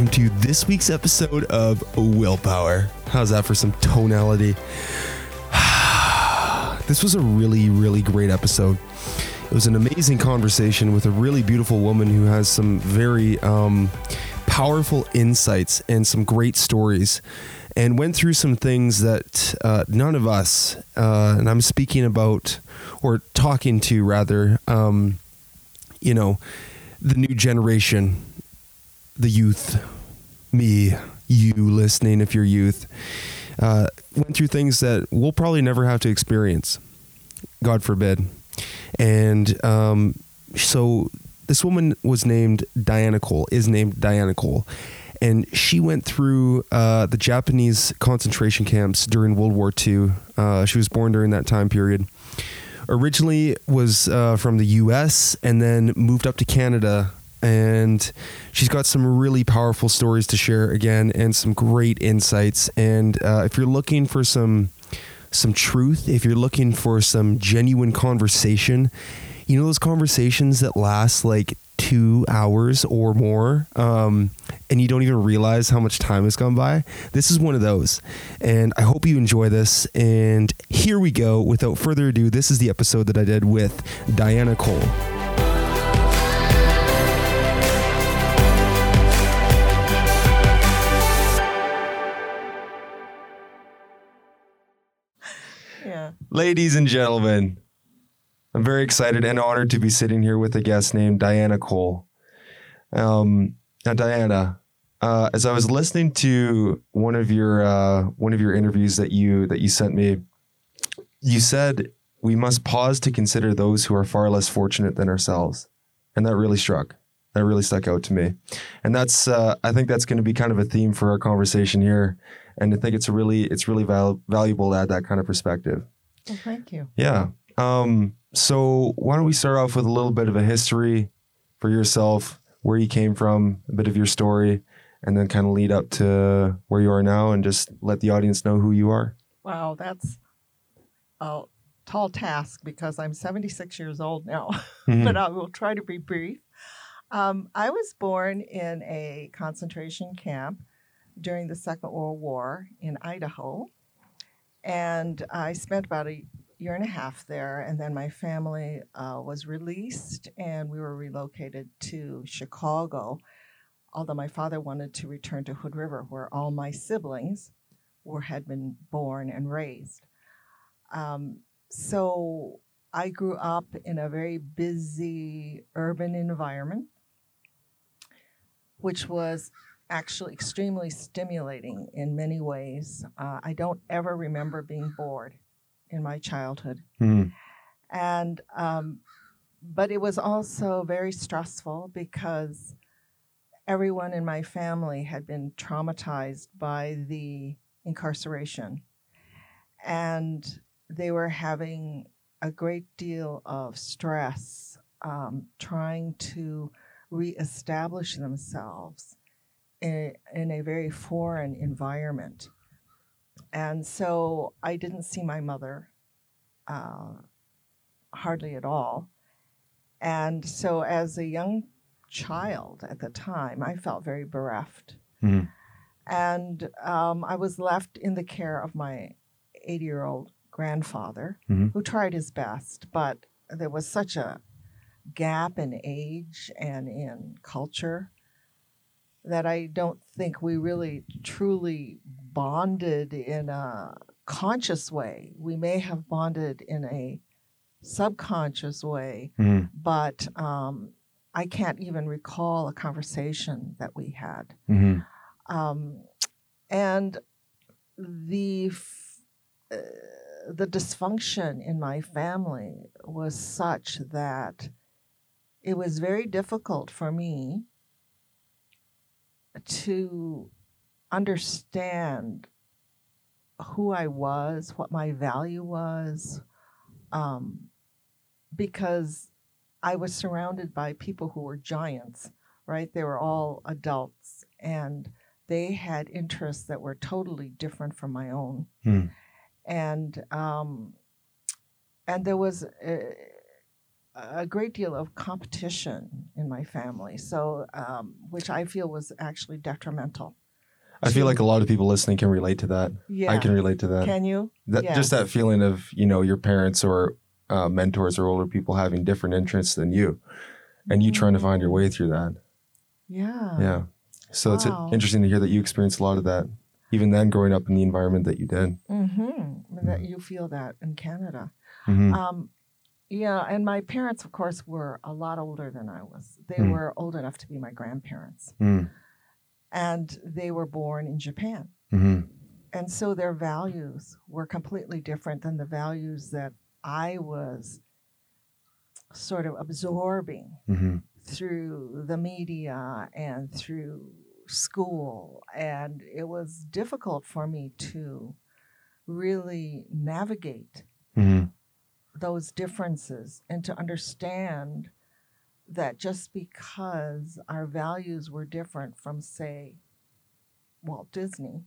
welcome to this week's episode of Willpower. How's that for some tonality? this was a really, really great episode. It was an amazing conversation with a really beautiful woman who has some very um, powerful insights and some great stories, and went through some things that uh, none of us, uh, and I'm speaking about, or talking to rather, um, you know, the new generation, the youth, me, you listening if you're youth, uh, went through things that we'll probably never have to experience. God forbid. And um, so this woman was named Diana Cole, is named Diana Cole. And she went through uh, the Japanese concentration camps during World War II. Uh, she was born during that time period. Originally was uh, from the U.S. and then moved up to Canada. And she's got some really powerful stories to share again, and some great insights. And uh, if you're looking for some some truth, if you're looking for some genuine conversation, you know those conversations that last like two hours or more, um, and you don't even realize how much time has gone by. This is one of those, and I hope you enjoy this. And here we go. Without further ado, this is the episode that I did with Diana Cole. Ladies and gentlemen, I'm very excited and honored to be sitting here with a guest named Diana Cole. Um, now, Diana, uh, as I was listening to one of your uh, one of your interviews that you that you sent me, you said we must pause to consider those who are far less fortunate than ourselves, and that really struck. That really stuck out to me, and that's uh, I think that's going to be kind of a theme for our conversation here, and I think it's really it's really val- valuable to add that kind of perspective. Well, thank you. Yeah. Um, so why don't we start off with a little bit of a history for yourself, where you came from, a bit of your story, and then kind of lead up to where you are now and just let the audience know who you are. Wow, that's a tall task because I'm 76 years old now, but I will try to be brief. Um, I was born in a concentration camp during the Second World War in Idaho, and I spent about a year and a half there, and then my family uh, was released, and we were relocated to Chicago. Although my father wanted to return to Hood River, where all my siblings were had been born and raised. Um, so I grew up in a very busy urban environment, which was actually extremely stimulating in many ways. Uh, I don't ever remember being bored in my childhood Mhm. and um, but it was also very stressful because everyone in my family had been traumatized by the incarceration and they were having a great deal of stress um, trying to reestablish themselves in, in a very foreign environment and so i didn't see my mother uh, hardly at all. And so, as a young child at the time, I felt very bereft. Mhm. And um, I was left in the care of my 80 year old grandfather, Mhm. who tried his best, but there was such a gap in age and in culture that I don't think we really truly bonded in a conscious way. We may have bonded in a subconscious way, Mhm. but um, I can't even recall a conversation that we had. Mhm. Um, and the f- uh, the dysfunction in my family was such that it was very difficult for me to understand who I was, what my value was, um, because I was surrounded by people who were giants, right? They were all adults and they had interests that were totally different from my own. Hmm. And um, and there was a, a great deal of competition in my family, so um, which I feel was actually detrimental. I feel like a lot of people listening can relate to that. Yeah, I can relate to that. Can you? that yes. Just that feeling of you know your parents or uh, mentors or older people having different interests than you, and you trying to find your way through that. Yeah. Yeah. So it's Wow. uh, interesting to hear that you experienced a lot of that, even then growing up in the environment that you did. Mm-hmm. That you feel that in Canada. Mm-hmm. Um, yeah, and my parents, of course, were a lot older than I was. They Mm. were old enough to be my grandparents, Mm. and they were born in Japan. Mhm. And so their values were completely different than the values that I was sort of absorbing Mhm. through the media and through school. And it was difficult for me to really navigate. Those differences and to understand that just because our values were different from, say, Walt Disney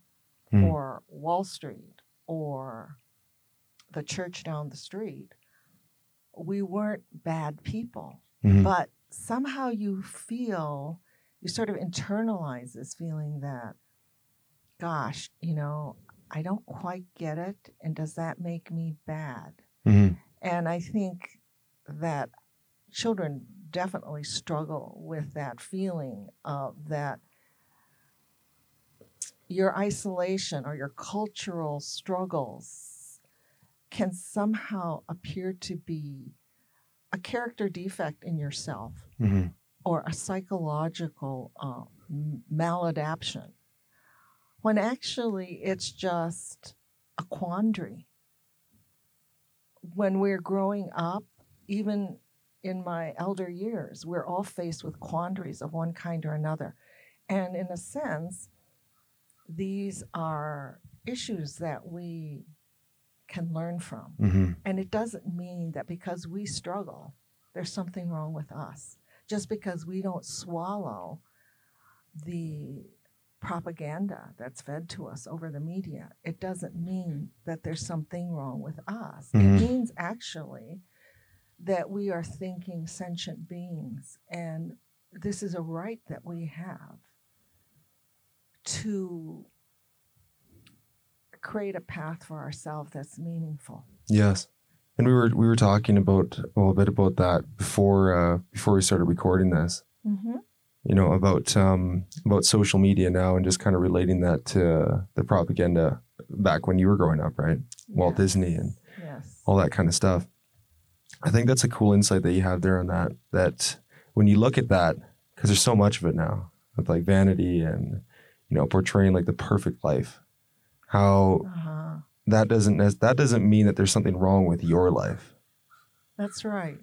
Mm. or Wall Street or the church down the street, we weren't bad people. Mhm. But somehow you feel, you sort of internalize this feeling that, gosh, you know, I don't quite get it. And does that make me bad? Mhm. And I think that children definitely struggle with that feeling of that your isolation or your cultural struggles can somehow appear to be a character defect in yourself Mhm. or a psychological uh, m- maladaptation when actually it's just a quandary when we're growing up, even in my elder years, we're all faced with quandaries of one kind or another. And in a sense, these are issues that we can learn from. Mhm. And it doesn't mean that because we struggle, there's something wrong with us. Just because we don't swallow the propaganda that's fed to us over the media, it doesn't mean that there's something wrong with us. Mhm. It means actually that we are thinking sentient beings, and this is a right that we have to create a path for ourselves that's meaningful. Yes. And we were we were talking about a little bit about that before uh, before we started recording this. Mm-hmm. You know about um, about social media now and just kind of relating that to the propaganda back when you were growing up, right? Walt Disney and Yes. all that kind of stuff. I think that's a cool insight that you have there on that. That when you look at that, because there's so much of it now with like vanity and you know portraying like the perfect life, how Uh-huh. that doesn't that doesn't mean that there's something wrong with your life. That's right.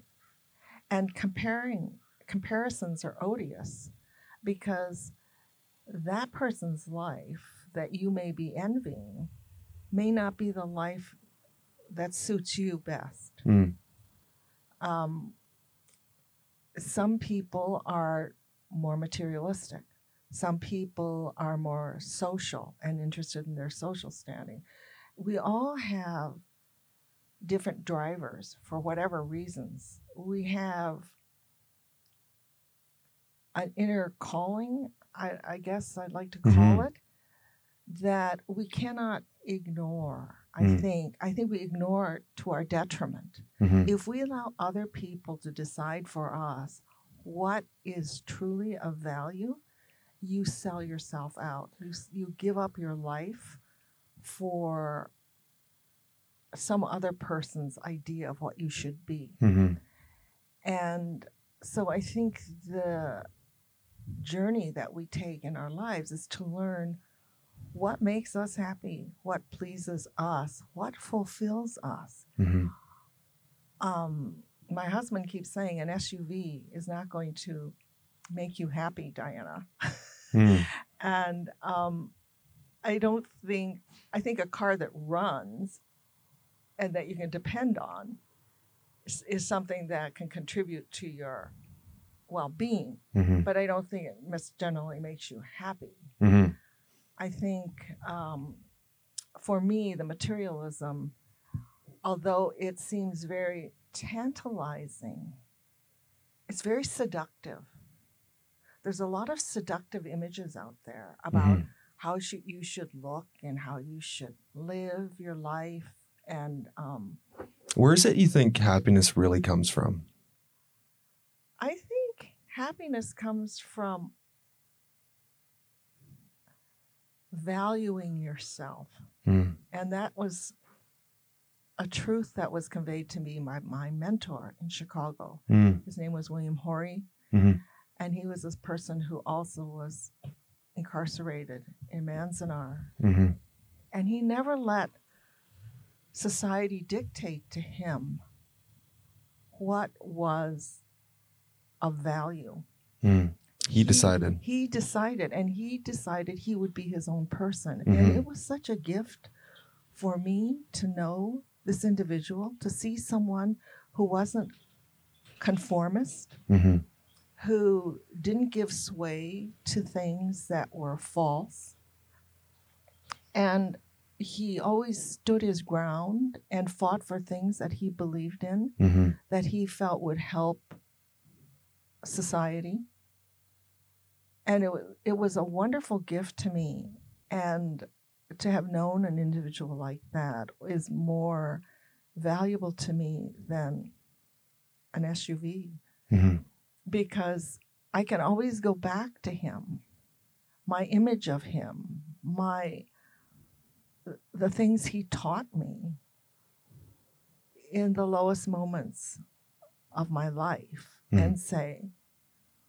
And comparing comparisons are odious because that person's life that you may be envying may not be the life that suits you best. Mm. Um, some people are more materialistic. Some people are more social and interested in their social standing. We all have different drivers for whatever reasons. We have an inner calling, I, I guess I'd like to call Mhm. it, that we cannot ignore. I Mm. think I think we ignore it to our detriment Mhm. if we allow other people to decide for us what is truly of value, you sell yourself out. You, you give up your life for some other person's idea of what you should be. Mhm. And so I think the journey that we take in our lives is to learn what makes us happy, what pleases us, what fulfills us Mhm. um, my husband keeps saying an SUV is not going to make you happy, Diana. Mm. And um, I don't think, I think a car that runs and that you can depend on is, is something that can contribute to your well being. Mhm. But I don't think it generally makes you happy. Mhm. I think um, for me, the materialism, although it seems very tantalizing it's very seductive. There's a lot of seductive images out there about Mhm. how should, you should look and how you should live your life. And um, Where is it you think happiness really comes from? Happiness comes from valuing yourself. Mm. And that was a truth that was conveyed to me by my mentor in Chicago. Mm. His name was William Hohri. Mhm. And he was this person who also was incarcerated in Manzanar. Mhm. And he never let society dictate to him what was of value. Mm. He decided. He decided, and he decided he would be his own person. Mhm. And it was such a gift for me to know this individual, to see someone who wasn't conformist, hmm who didn't give sway to things that were false. And he always stood his ground and fought for things that he believed in, hmm that he felt would help society. And it, it was a wonderful gift to me. And to have known an individual like that is more valuable to me than an SUV hmm because I can always go back to him, my image of him, my the things he taught me in the lowest moments of my life Mhm. and say,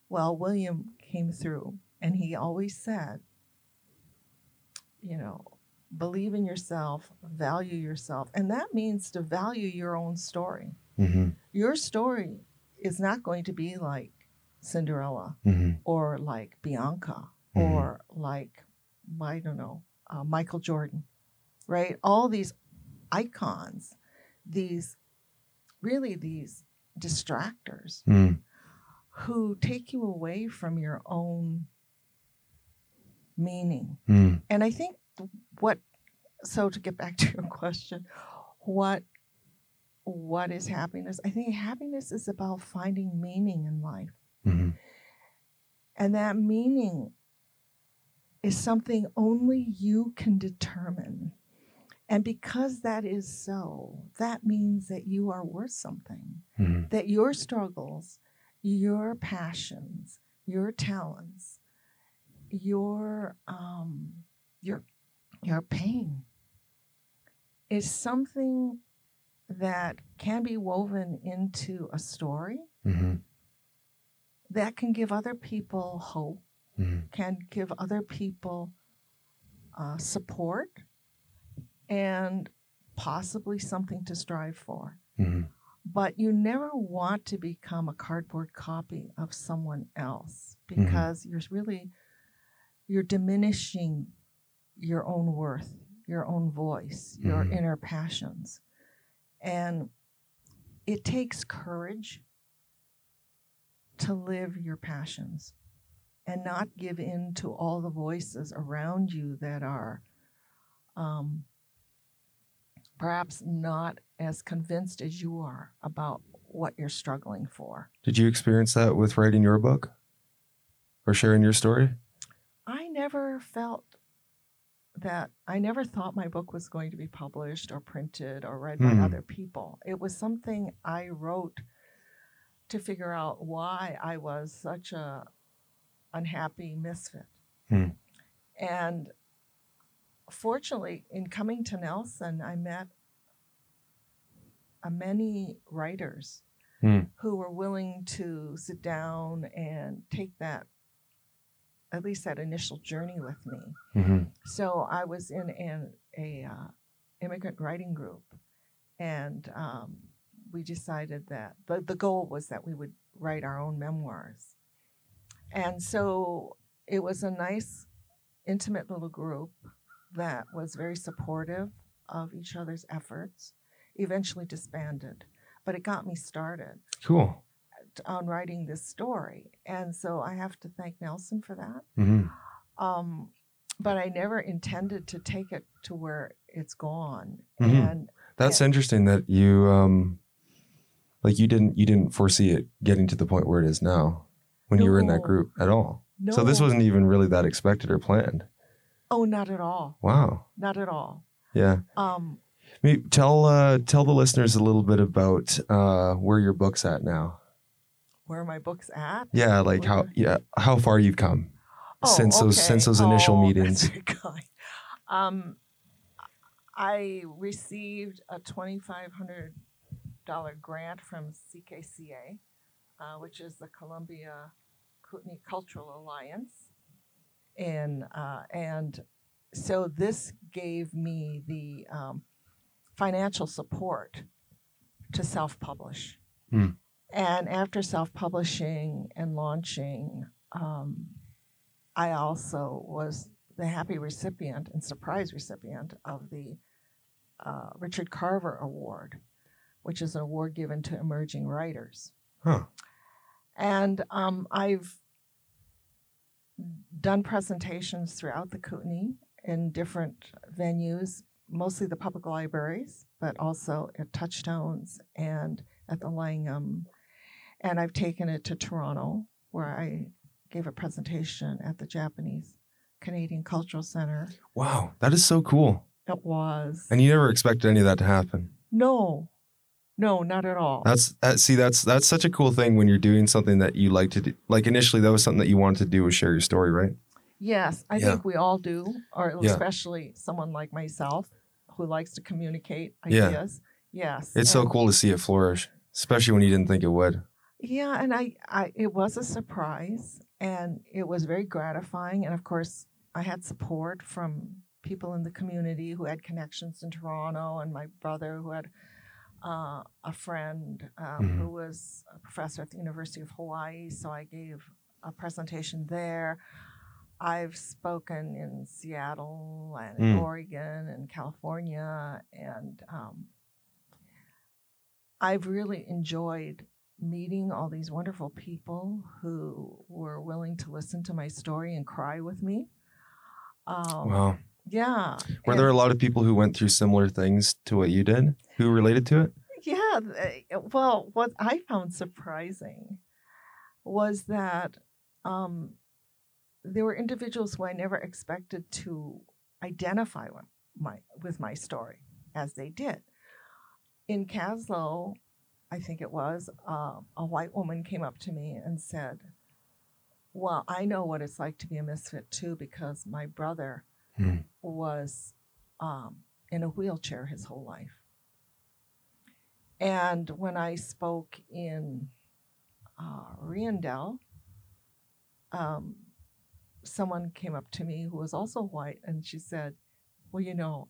well, William came through and he always said, you know, believe in yourself, value yourself. And that means to value your own story hmm your story is not going to be like Cinderella hmm or like Bianca Mhm. or like, I don't know, uh, Michael Jordan, right? All these icons, these really these distractors mm who take you away from your own meaning. mm And I think what, so to get back to your question, what what is happiness? I think happiness is about finding meaning in life. hmm And that meaning is something only you can determine. And because that is so, that means that you are worth something, hmm that your struggles, your passions, your talents, your um, your your pain is something that can be woven into a story hmm that can give other people hope, hmm can give other people uh, support, and possibly something to strive for. hmm But you never want to become a cardboard copy of someone else Mhm. because you're really you're diminishing your own worth, your own voice, your Mhm. inner passions. And it takes courage to live your passions and not give in to all the voices around you that are um, perhaps not as convinced as you are about what you're struggling for. Did you experience that with writing your book or sharing your story? I never felt that I never thought my book was going to be published or printed or read by Hmm. other people. It was something I wrote to figure out why I was such a unhappy misfit. Hmm. And fortunately, in coming to Nelson, I met uh, many writers Hmm. who were willing to sit down and take that, at least that initial journey with me. hmm So I was in an a uh, immigrant writing group, and um, we decided that the, the goal was that we would write our own memoirs. And so it was a nice, intimate little group that was very supportive of each other's efforts. Eventually disbanded, but it got me started Cool. on writing this story, and so I have to thank Nelson for that. hmm Um, but I never intended to take it to where it's gone. Mhm. And That's interesting that you um, Like you didn't you didn't foresee it getting to the point where it is now when you were in that group at all. No. So this wasn't even really that expected or planned. Oh, not at all. Wow. Not at all. Yeah. Um, Maybe tell uh, tell the listeners a little bit about uh, where your book's at now. where are my books at? Yeah, like how yeah how far you've come Oh, since those since those initial Oh, meetings. That's very kind. Um, I received a twenty-five hundred dollar grant from CKCA, uh, which is the Columbia Kootenay Cultural Alliance, and uh, and so this gave me the um, financial support to self-publish. Hmm. And after self-publishing and launching, um, I also was the happy recipient and surprise recipient of the uh, Richard Carver Award, which is an award given to emerging writers. Huh. And um, I've done presentations throughout the Kootenay in different venues, mostly the public libraries, but also at Touchstones and at the Langham. And I've taken it to Toronto, where I gave a presentation at the Japanese Canadian Cultural Center. Wow, that is so cool. It was And you never expected any of that to happen. no, no, not at all. That's that. See, that's that's such a cool thing when you're doing something that you like to do. Like initially, that was something that you wanted to do was share your story, right? Yes, I Yeah. think we all do, or Yeah. especially someone like myself who likes to communicate Yeah. ideas. Yes, It's so cool to see it flourish, especially when you didn't think it would. Yeah, and I, I, it was a surprise, and it was very gratifying. And of course, I had support from people in the community who had connections in Toronto, and my brother who had uh, a friend um, Mhm. who was a professor at the University of Hawaii. So I gave a presentation there. I've spoken in Seattle and in Mm. Oregon and California, and um, I've really enjoyed meeting all these wonderful people who were willing to listen to my story and cry with me. Um, Wow. Yeah. Were and- there a lot of people who went through similar things to what you did who related to it? Yeah. Well, what I found surprising was that um, there were individuals who I never expected to identify with my with my story as they did. In Kaslo, I think it was uh, a white woman came up to me and said, "Well, I know what it's like to be a misfit too because my brother Hmm. was um, in a wheelchair his whole life." And when I spoke in uh, Riondel, um, someone came up to me who was also white and she said, Well, you know,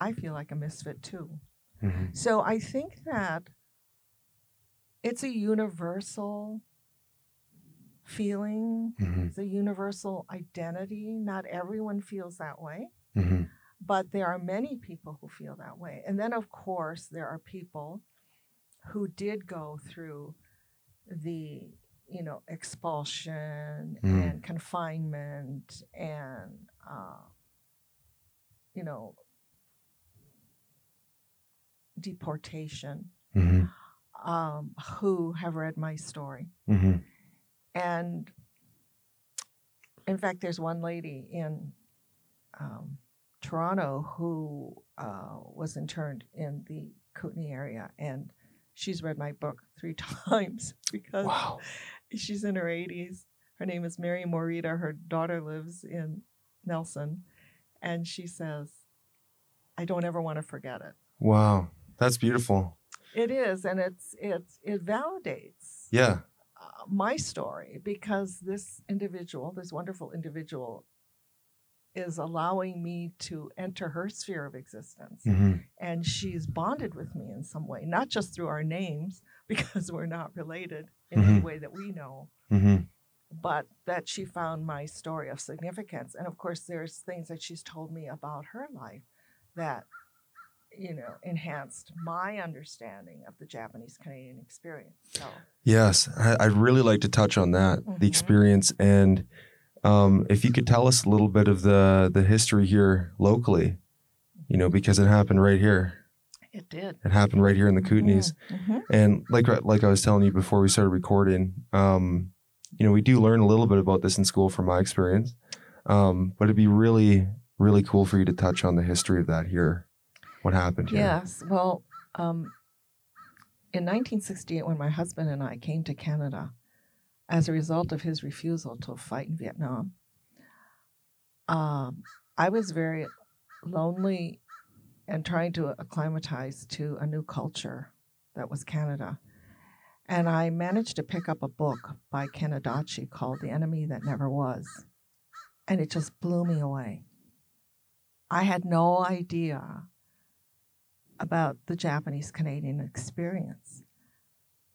I feel like a misfit too. Mhm. So I think that it's a universal feeling, Mhm. it's a universal identity. Not everyone feels that way Mhm. But there are many people who feel that way. And then, of course, there are people who did go through the, you know, expulsion Mm. and confinement and, uh, you know, deportation, Mhm. um, who have read my story. Mhm. And in fact, there's one lady in um, Toronto who uh, was interned in the Kootenay area, and she's read my book three times because Wow. she's in her 80s. Her name is Mary Morita. Her daughter lives in Nelson, and she says, "I don't ever want to forget it." Wow. That's beautiful. It is, and it's it's it validates Yeah. uh, my story because this individual, this wonderful individual, is allowing me to enter her sphere of existence. Mhm. And she's bonded with me in some way, not just through our names, because we're not related in any Mhm. way that we know, Mhm. but that she found my story of significance. And of course, there's things that she's told me about her life that, you know, enhanced my understanding of the Japanese Canadian experience. So, Yes, I, I'd really like to touch on that, the experience, and um, if you could tell us a little bit of the the history here locally, you know, because it happened right here. It did. It happened right here in the Kootenays. Mm-hmm. And like like I was telling you before we started recording, um, you know, we do learn a little bit about this in school from my experience. Um, but it'd be really, really cool for you to touch on the history of that here. What happened here? Yes. Well, um, in 1968, when my husband and I came to Canada, as a result of his refusal to fight in Vietnam, um, I was very lonely and trying to acclimatize to a new culture that was Canada. And I managed to pick up a book by Ken Adachi called The Enemy That Never Was. And it just blew me away. I had no idea about the Japanese Canadian experience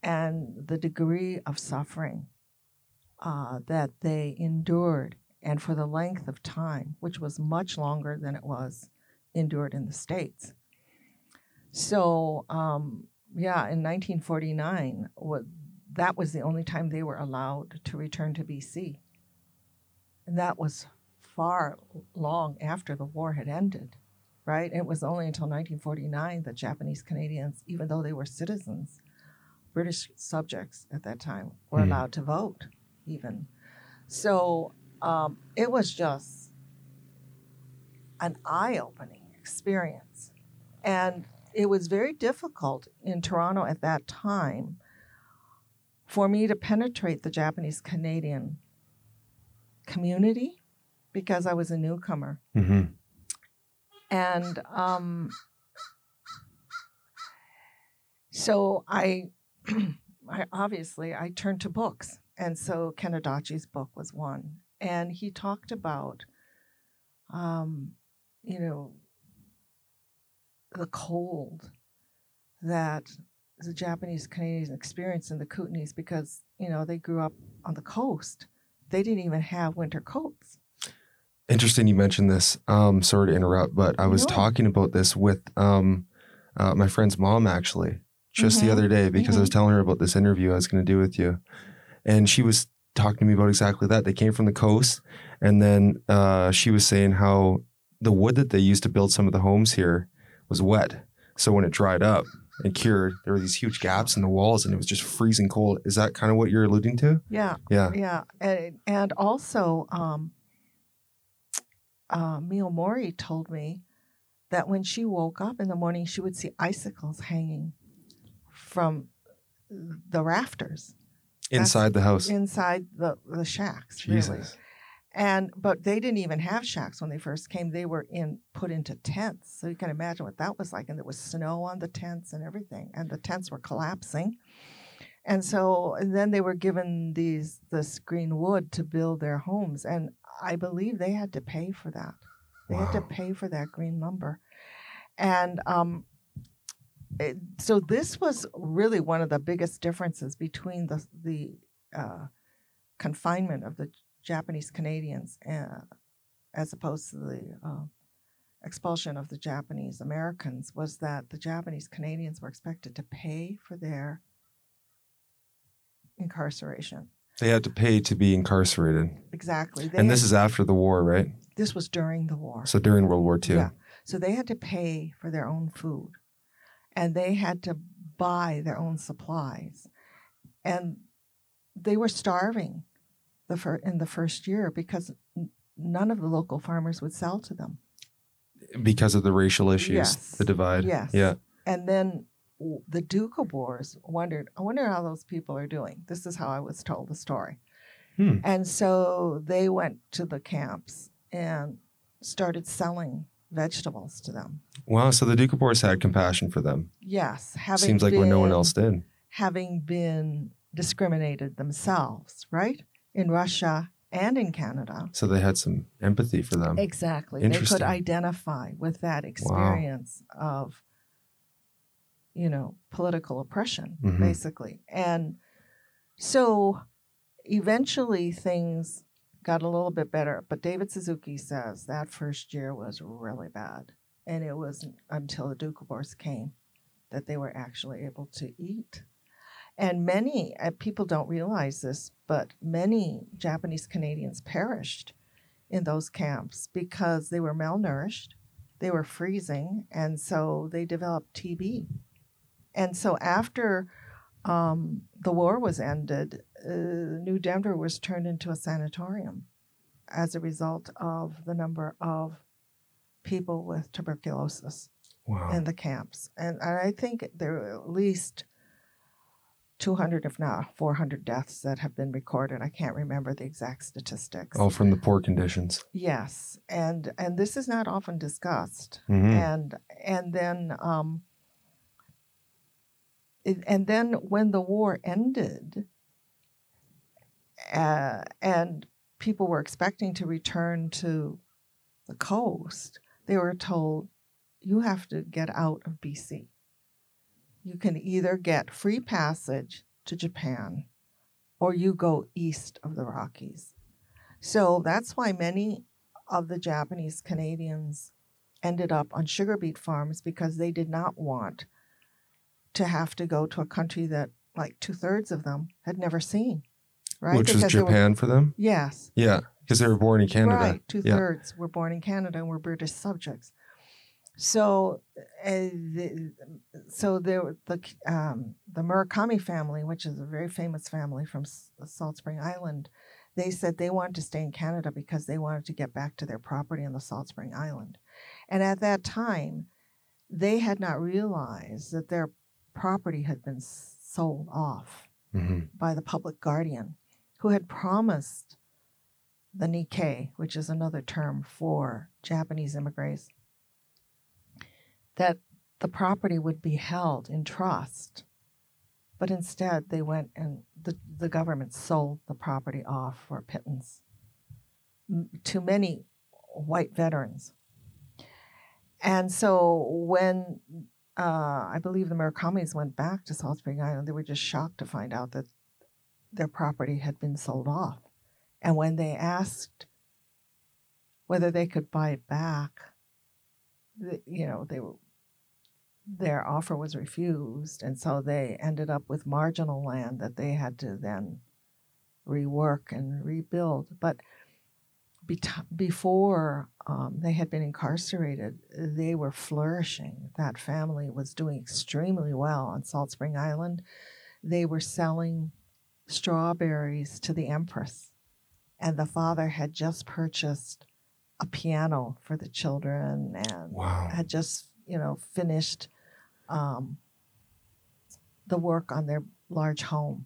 and the degree of suffering uh, that they endured and for the length of time, which was much longer than it was endured in the States. So, um, yeah, in 1949, what, that was the only time they were allowed to return to BC. And that was far long after the war had ended, right? It was only until 1949 that Japanese Canadians, even though they were citizens, British subjects at that time, were Mhm. allowed to vote, even. So um, it was just an eye opening experience. And it was very difficult in Toronto at that time for me to penetrate the Japanese Canadian community because I was a newcomer. hmm And um, so I, I obviously I turned to books, and so Ken Adachi's book was one, and he talked about, um, you know, the cold that the Japanese Canadians experienced in the Kootenays because you know they grew up on the coast. They didn't even have winter coats. Interesting you mentioned this. Um, sorry to interrupt, but I was No. talking about this with um, uh, my friend's mom actually just Mhm. the other day because I was telling her about this interview I was going to do with you. And she was talking to me about exactly that. They came from the coast. And then uh, she was saying how the wood that they used to build some of the homes here was wet. So when it dried up and cured, there were these huge gaps in the walls and it was just freezing cold. Is that kind of what you're alluding to? Yeah, Yeah. Yeah, and, and also, um, uh, Mio Mori told me that when she woke up in the morning, she would see icicles hanging from the rafters Inside the house. inside the, the shacks. really. And but they didn't even have shacks when they first came. They were in put into tents. So you can imagine what that was like. And there was snow on the tents and everything. And the tents were collapsing. And so and then they were given these this green wood to build their homes. And I believe they had to pay for that. They had to pay for that green lumber. And um, it, so this was really one of the biggest differences between the the uh, confinement of the Japanese Canadians uh, as opposed to the uh, expulsion of the Japanese Americans was that the Japanese Canadians were expected to pay for their incarceration. They had to pay to be incarcerated. Exactly. They and had- this is after the war, right? this was during the war. So during World War II. Yeah. So they had to pay for their own food and they had to buy their own supplies. And they were starving the fir- in the first year because n- none of the local farmers would sell to them. Because of the racial issues, Yes. the divide. Yes. Yeah. And then w- the Doukhobors wondered, I wonder how those people are doing. This is how I was told the story. Hmm. And so they went to the camps and started selling vegetables to them. Wow. So the Doukhobors had compassion for them. Yes, having Seems like when no one else did. having been discriminated themselves, right? In Russia and in Canada. So they had some empathy for them. Exactly. They could identify with that experience of, you know, political oppression, Mhm. basically. And so eventually things got a little bit better. But David Suzuki says that first year was really bad. And it wasn't until the Doukhobors came that they were actually able to eat. And many uh, people don't realize this, but many Japanese Canadians perished in those camps because they were malnourished they were freezing, and so they developed TB. And so after um, the war was ended, uh, New Denver was turned into a sanatorium as a result of the number of people with tuberculosis Wow. in the camps. And, and I think there are at least 200, if not 400 deaths that have been recorded. I can't remember the exact statistics. All from the poor conditions. Yes, and and this is not often discussed. Mhm. And and then um, it, and then when the war ended, uh, and people were expecting to return to the coast, they were told, "You have to get out of BC. You can either get free passage to Japan, or you go east of the Rockies." So that's why many of the Japanese Canadians ended up on sugar beet farms because they did not want to have to go to a country that like two thirds of them had never seen. Right? Which was Because were- Japan for them? yes. Yeah. Because they were born in Canada. Right. Two Yeah. thirds were born in Canada and were British subjects. So, uh, the, so there, the um, the Murakami family, which is a very famous family from S- Salt Spring Island, they said they wanted to stay in Canada because they wanted to get back to their property on the Salt Spring Island, and at that time, they had not realized that their property had been sold off Mhm. by the public guardian, who had promised the Nikkei, which is another term for Japanese immigrants, that the property would be held in trust. But instead, they went and the, the government sold the property off for pittance to many white veterans. And so when uh, I believe the Murakamis went back to Salt Spring Island, they were just shocked to find out that their property had been sold off. And when they asked whether they could buy it back, you know, they were, their offer was refused, and so they ended up with marginal land that they had to then rework and rebuild. But before um, they had been incarcerated, they were flourishing. That family was doing extremely well on Salt Spring Island. They were selling strawberries to the Empress, and the father had just purchased a piano for the children and Wow. had just you know finished um, the work on their large home.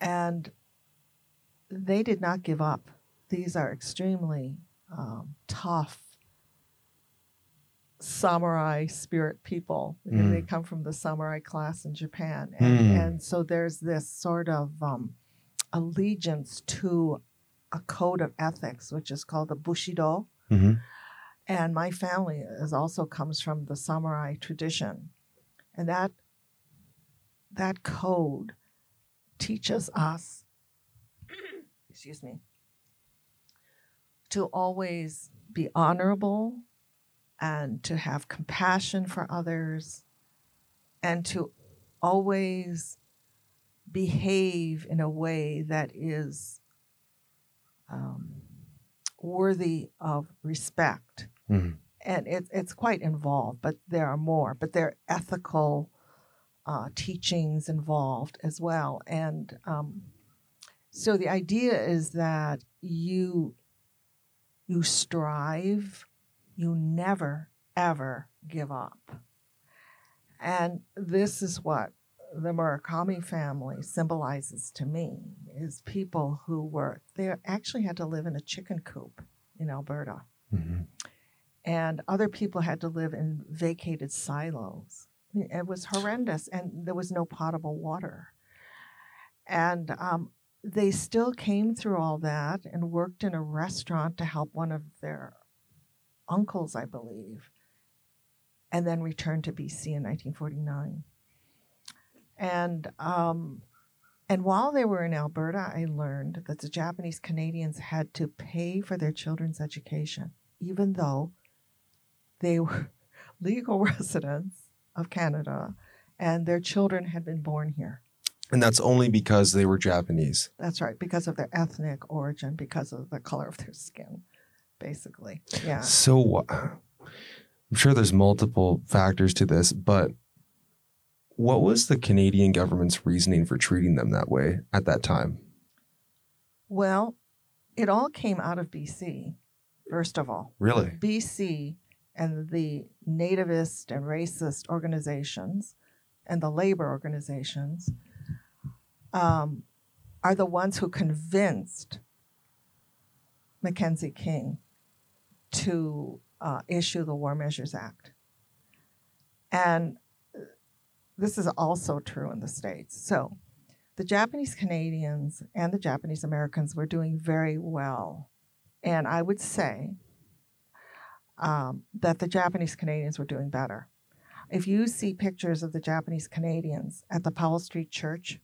And they did not give up. These are extremely um, tough samurai spirit people know, they Mm. come from the samurai class in japan and, Mm. and so there's this sort of um, allegiance to a code of ethics which is called the bushido Mhm. and my family is also comes from the samurai tradition and that that code teaches us excuse me to always be honorable and to have compassion for others and to always behave in a way that is um, worthy of respect Mhm. and it, it's quite involved, but there are more. But there are ethical uh, teachings involved as well. And um, so the idea is that you you strive, you never ever give up. And this is what the Murakami family symbolizes to me is people who were they actually had to live in a chicken coop in Alberta Mhm. and other people had to live in vacated silos. It was horrendous, and there was no potable water. And um, they still came through all that and worked in a restaurant to help one of their uncles, I believe, and then returned to BC in 1949. And um, and while they were in Alberta, I learned that the Japanese Canadians had to pay for their children's education, even though they were legal residents of Canada and their children had been born here. And that's only because they were Japanese. That's right, because of their ethnic origin, because of the color of their skin, basically. Yeah. So, I'm sure there's multiple factors to this, but what was the Canadian government's reasoning for treating them that way at that time? Well, it all came out of BC, first of all. Really? BC and the nativist and racist organizations and the labor organizations um, are the ones who convinced Mackenzie King to uh, issue the War Measures Act. And this is also true in the States. So the Japanese Canadians and the Japanese Americans were doing very well. And I would say um, that the Japanese Canadians were doing better. If you see pictures of the Japanese Canadians at the Powell Street Church,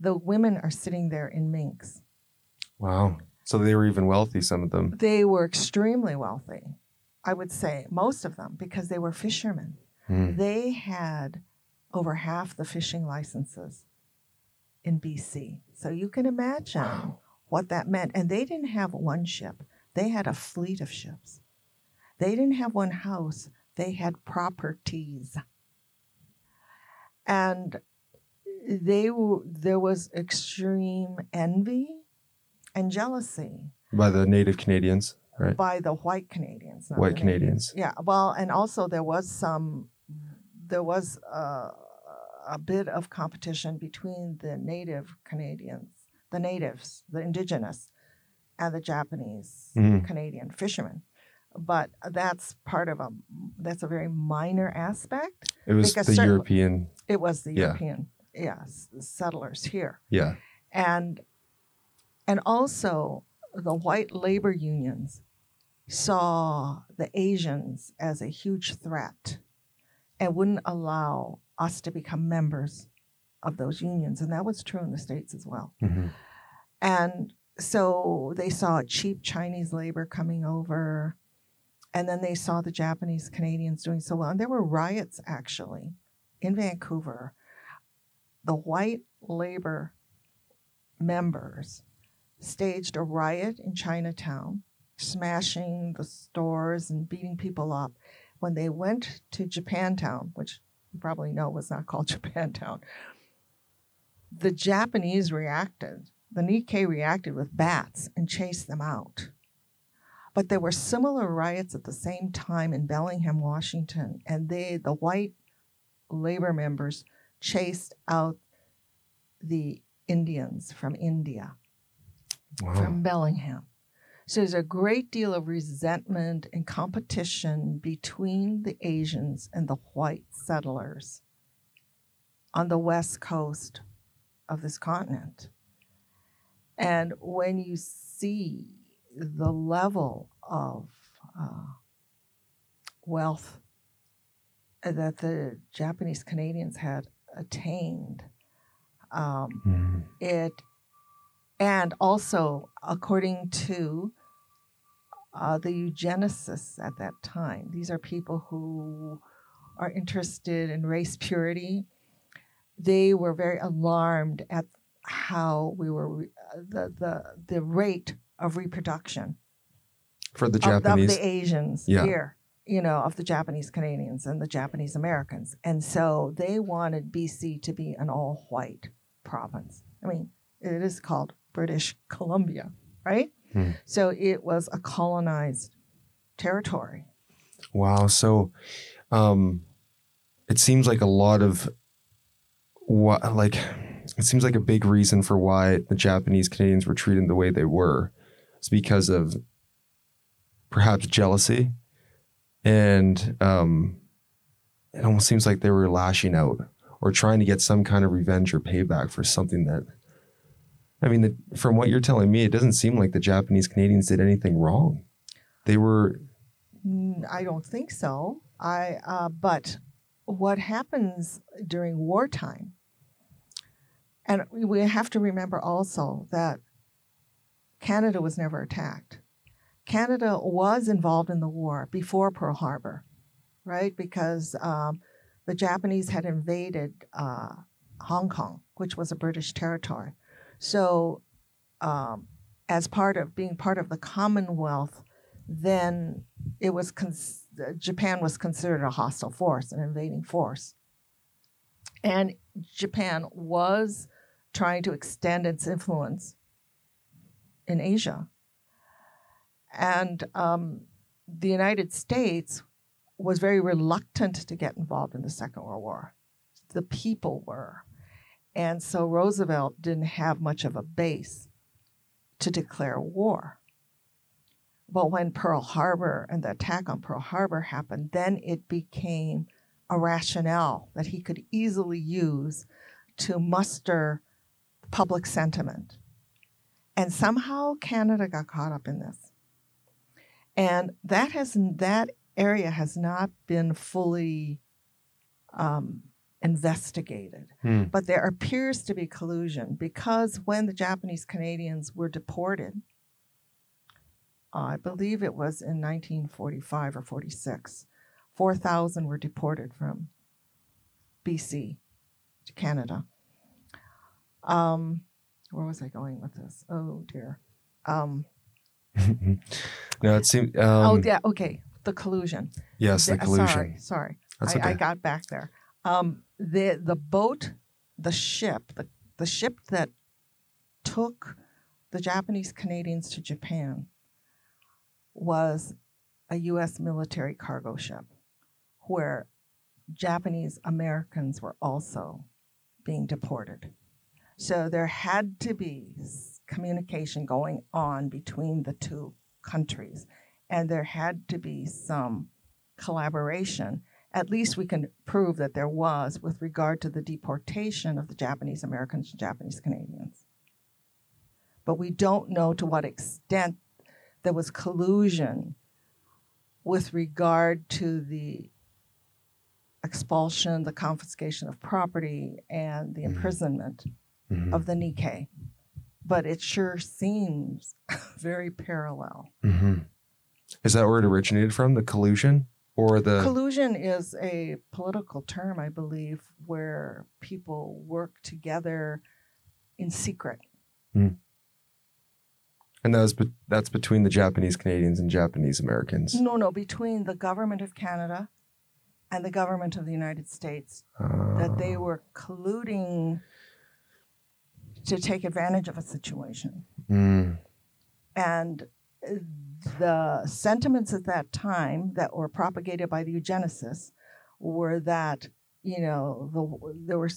the women are sitting there in minks. Wow. So they were even wealthy, some of them. They were extremely wealthy, I would say, most of them, because they were fishermen. Mm. They had over half the fishing licenses in BC. So you can imagine Wow. what that meant. And they didn't have one ship, they had a fleet of ships. They didn't have one house, they had properties. And they were, there was extreme envy and jealousy By the native Canadians, right? by the white Canadians. White the Canadians. Yeah, well, and also there was some, there was uh, a bit of competition between the native Canadians, the natives, the indigenous, and the Japanese Mhm. Canadian fishermen. But that's part of a, that's a very minor aspect. It was the certain- European. It was the Yeah. European, yes, settlers here Yeah. and and also the white labor unions saw the Asians as a huge threat and wouldn't allow us to become members of those unions. And that was true in the states as well. Mhm. and so they saw cheap chinese labor coming over. And then they saw the japanese canadians doing so well. And there were riots actually in vancouver. The white labor members staged a riot in Chinatown, smashing the stores and beating people up. When they went to Japantown, which you probably know was not called Japantown, the Japanese reacted. The Nikkei reacted with bats and chased them out. But there were similar riots at the same time in Bellingham, Washington, and they, the white labor members, chased out the Indians from India Wow. from Bellingham. So there's a great deal of resentment and competition between the Asians and the white settlers on the west coast of this continent. And when you see the level of uh, wealth that the Japanese Canadians had attained, um, Mhm. it and also according to uh, the eugenicists at that time these are people who are interested in race purity they were very alarmed at how we were re- uh, the, the the rate of reproduction For the of, of Japanese. the asians Yeah. here you know of the japanese canadians and the japanese americans and so they wanted bc to be an all white province i mean it is called british columbia right Hmm. so it was a colonized territory Wow. So, um, it seems like a lot of what, like, it seems like a big reason for why the Japanese Canadians were treated the way they were is because of perhaps jealousy. And um, it almost seems like they were lashing out or trying to get some kind of revenge or payback for something that, I mean, the, from what you're telling me, it doesn't seem like the Japanese Canadians did anything wrong. They were, I don't think so. I uh, but what happens during wartime, and we have to remember also that Canada was never attacked. Canada was involved in the war before Pearl Harbor, right? Because um, the Japanese had invaded uh, Hong Kong, which was a British territory. So, um, as part of being part of the Commonwealth, then it was cons- Japan was considered a hostile force, an invading force. And Japan was trying to extend its influence in Asia. And um, the United States was very reluctant to get involved in the Second World War. The people were. And so Roosevelt didn't have much of a base to declare war. But when Pearl Harbor and the attack on Pearl Harbor happened, then it became a rationale that he could easily use to muster public sentiment. And somehow Canada got caught up in this. And that has that area has not been fully um, investigated. Hmm. But there appears to be collusion because when the Japanese Canadians were deported, I believe it was in 1945 or 46, 4,000 were deported from BC to Canada. Um, where was I going with this? Oh dear. Um, no, it seemed. oh Um, yeah, okay. The collusion. Yes, the The- collusion. Sorry, sorry. That's I, I got back there. Um, the the boat, the ship, the, the ship that took the Japanese Canadians to Japan was a U.S. military cargo ship, where Japanese Americans were also being deported. So there had to be communication going on between the two countries, and there had to be some collaboration. At least we can prove that there was with regard to the deportation of the Japanese Americans and Japanese Canadians. But we don't know to what extent there was collusion with regard to the expulsion, the confiscation of property, and the Mhm. imprisonment Mhm. of the Nikkei. But it sure seems very parallel. Mhm. Is that where it originated from? The collusion or the? Collusion is a political term, I believe, where people work together in secret. and that was be- that's between the Japanese Canadians and Japanese Americans. No, no, between the government of Canada and the government of the United States, Uh, that they were colluding to take advantage of a situation. mm, And uh, the sentiments at that time that were propagated by the eugenicists were that, you know, the, there were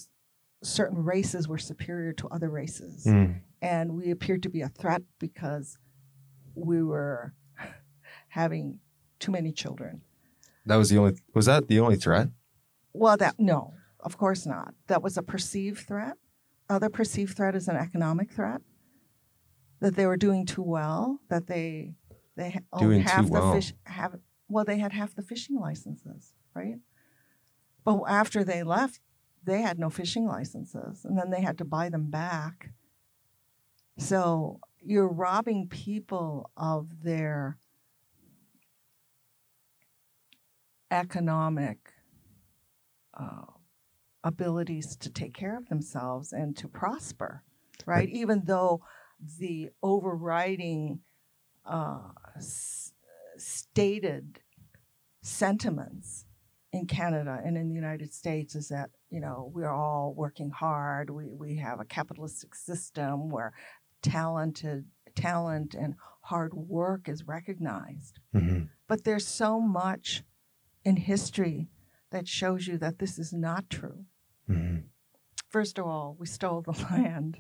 certain races were superior to other races. mm. And we appeared to be a threat because we were having too many children. That was the only. Was that the only threat? Well, that, no, of course not. That was a perceived threat. Other perceived threat is an economic threat. That they were doing too well. That they they owned Doing half too the well. fish. Have well, they had half the fishing licenses, right? But after they left, they had no fishing licenses, and then they had to buy them back. So you're robbing people of their economic uh, abilities to take care of themselves and to prosper, right? Even though the overriding uh, s- stated sentiments in Canada and in the United States is that you know we're all working hard. We we have a capitalistic system where talented talent and hard work is recognized. Mhm. But there's so much in history that shows you that this is not true. Mhm. First of all, we stole the land.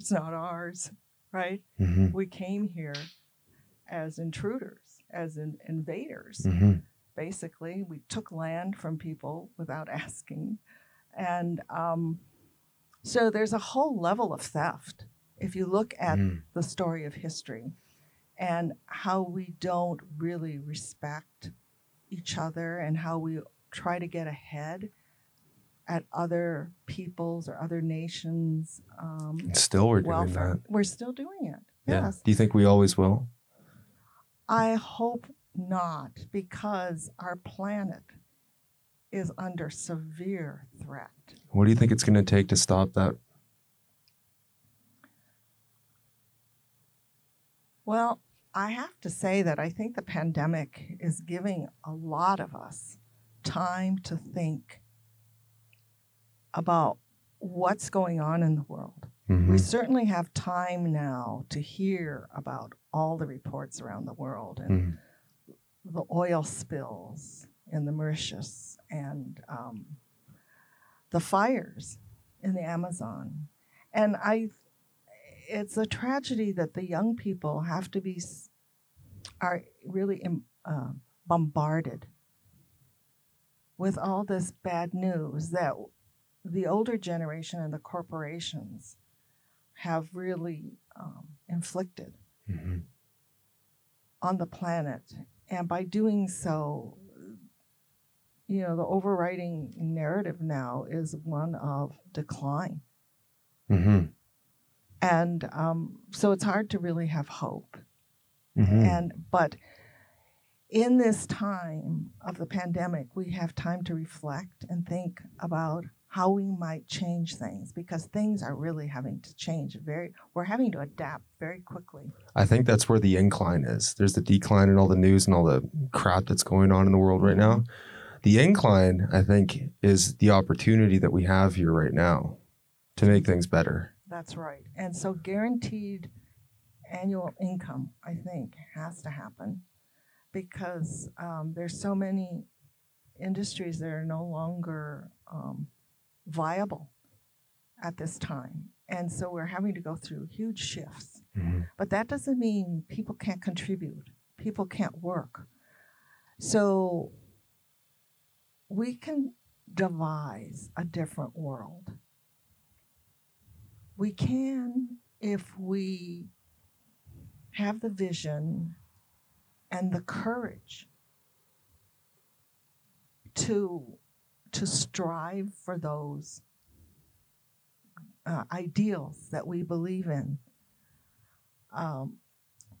It's not ours, right? Mhm. We came here as intruders, as in invaders. Mhm. Basically, we took land from people without asking. And um, so there's a whole level of theft if you look at Mhm. the story of history and how we don't really respect each other and how we try to get ahead at other people's or other nations' um, Still, we're doing that. We're still doing it. Yeah. Yes. Do you think we always will? I hope not, because our planet is under severe threat. What do you think it's going to take to stop that? Well, I have to say that I think the pandemic is giving a lot of us time to think about what's going on in the world. Mm-hmm. We certainly have time now to hear about all the reports around the world and Mhm. the oil spills in the Mauritius and um, the fires in the Amazon. And I, it's a tragedy that the young people have to be, are really um, uh, bombarded with all this bad news that the older generation and the corporations have really um, inflicted Mhm. on the planet. And by doing so, you know, the overriding narrative now is one of decline. Mhm. And um, so it's hard to really have hope. Mhm. And but in this time of the pandemic, we have time to reflect and think about how we might change things because things are really having to change very we're having to adapt very quickly. I think that's where the incline is. There's the decline in all the news and all the crap that's going on in the world right now. The incline, I think, is the opportunity that we have here right now to make things better. That's right. And so guaranteed annual income, I think, has to happen because um, there's so many industries that are no longer um, viable at this time. And so we're having to go through huge shifts. Mm-hmm. But that doesn't mean people can't contribute, people can't work. So we can devise a different world. We can if we have the vision and the courage to to strive for those uh, ideals that we believe in. Um,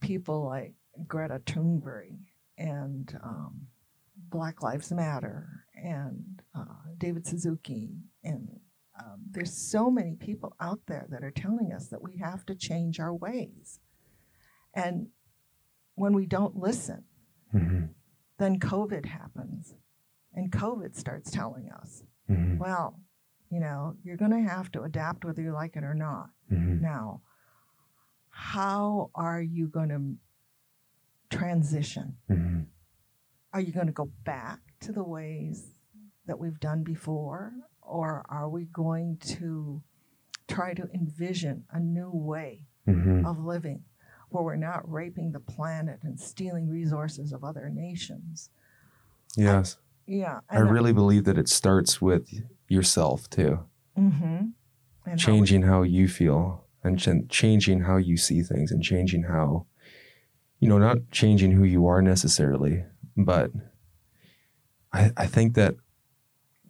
people like Greta Thunberg and um, Black Lives Matter and uh, David Suzuki and um, there's so many people out there that are telling us that we have to change our ways. And when we don't listen, Mhm. then COVID happens. And COVID starts telling us, Mhm. well, you know, you're going to have to adapt whether you like it or not. Mhm. Now, how are you going to transition? Mhm. Are you going to go back to the ways that we've done before? Or are we going to try to envision a new way Mhm. of living where we're not raping the planet and stealing resources of other nations? Yes. Yeah. I really believe that it starts with yourself too. hmm And changing how you feel and ch- changing how you see things and changing how you know not changing who you are necessarily but I, I think that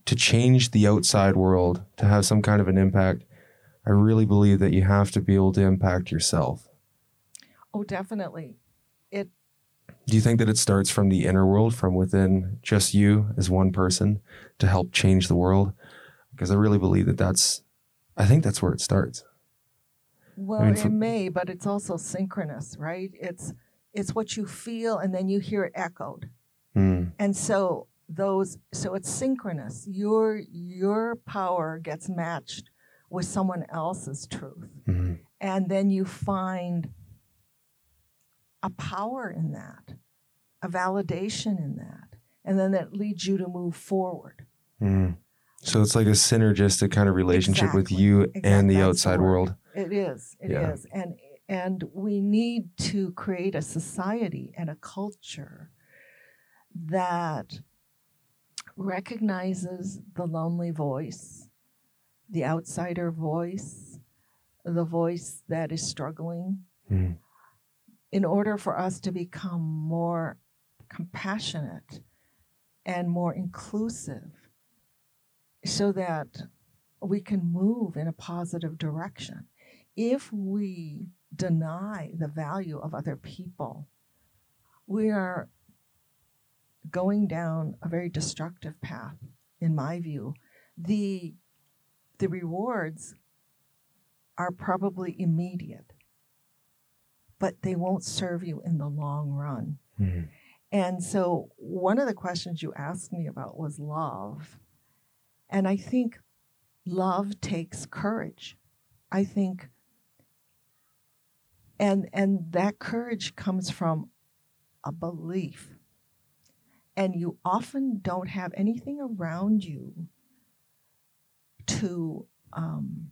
to change the outside world to have some kind of an impact i really believe that you have to be able to impact yourself oh, definitely. Do you think that it starts from the inner world from within just you as one person to help change the world? Because i really believe that that's i think that's where it starts. Well, mean, it may, but it's also synchronous, right? It's it's what you feel, and then you hear it echoed, Mm, and so those so it's synchronous. Your your power gets matched with someone else's truth, mhm, and then you find a power in that, a validation in that, and then that leads you to move forward. Mm. So it's like a synergistic kind of relationship with you Exact- and the that's outside world. It is. It is, Yeah. And and we need to create a society and a culture that recognizes the lonely voice, the outsider voice, the voice that is struggling Mm. In order for us to become more compassionate and more inclusive so that we can move in a positive direction. If we deny the value of other people, we are going down a very destructive path, in my view. The, the rewards are probably immediate but they won't serve you in the long run. Mhm. And so, one of the questions you asked me about was love. And I think love takes courage. I think and and that courage comes from a belief. And you often don't have anything around you to um,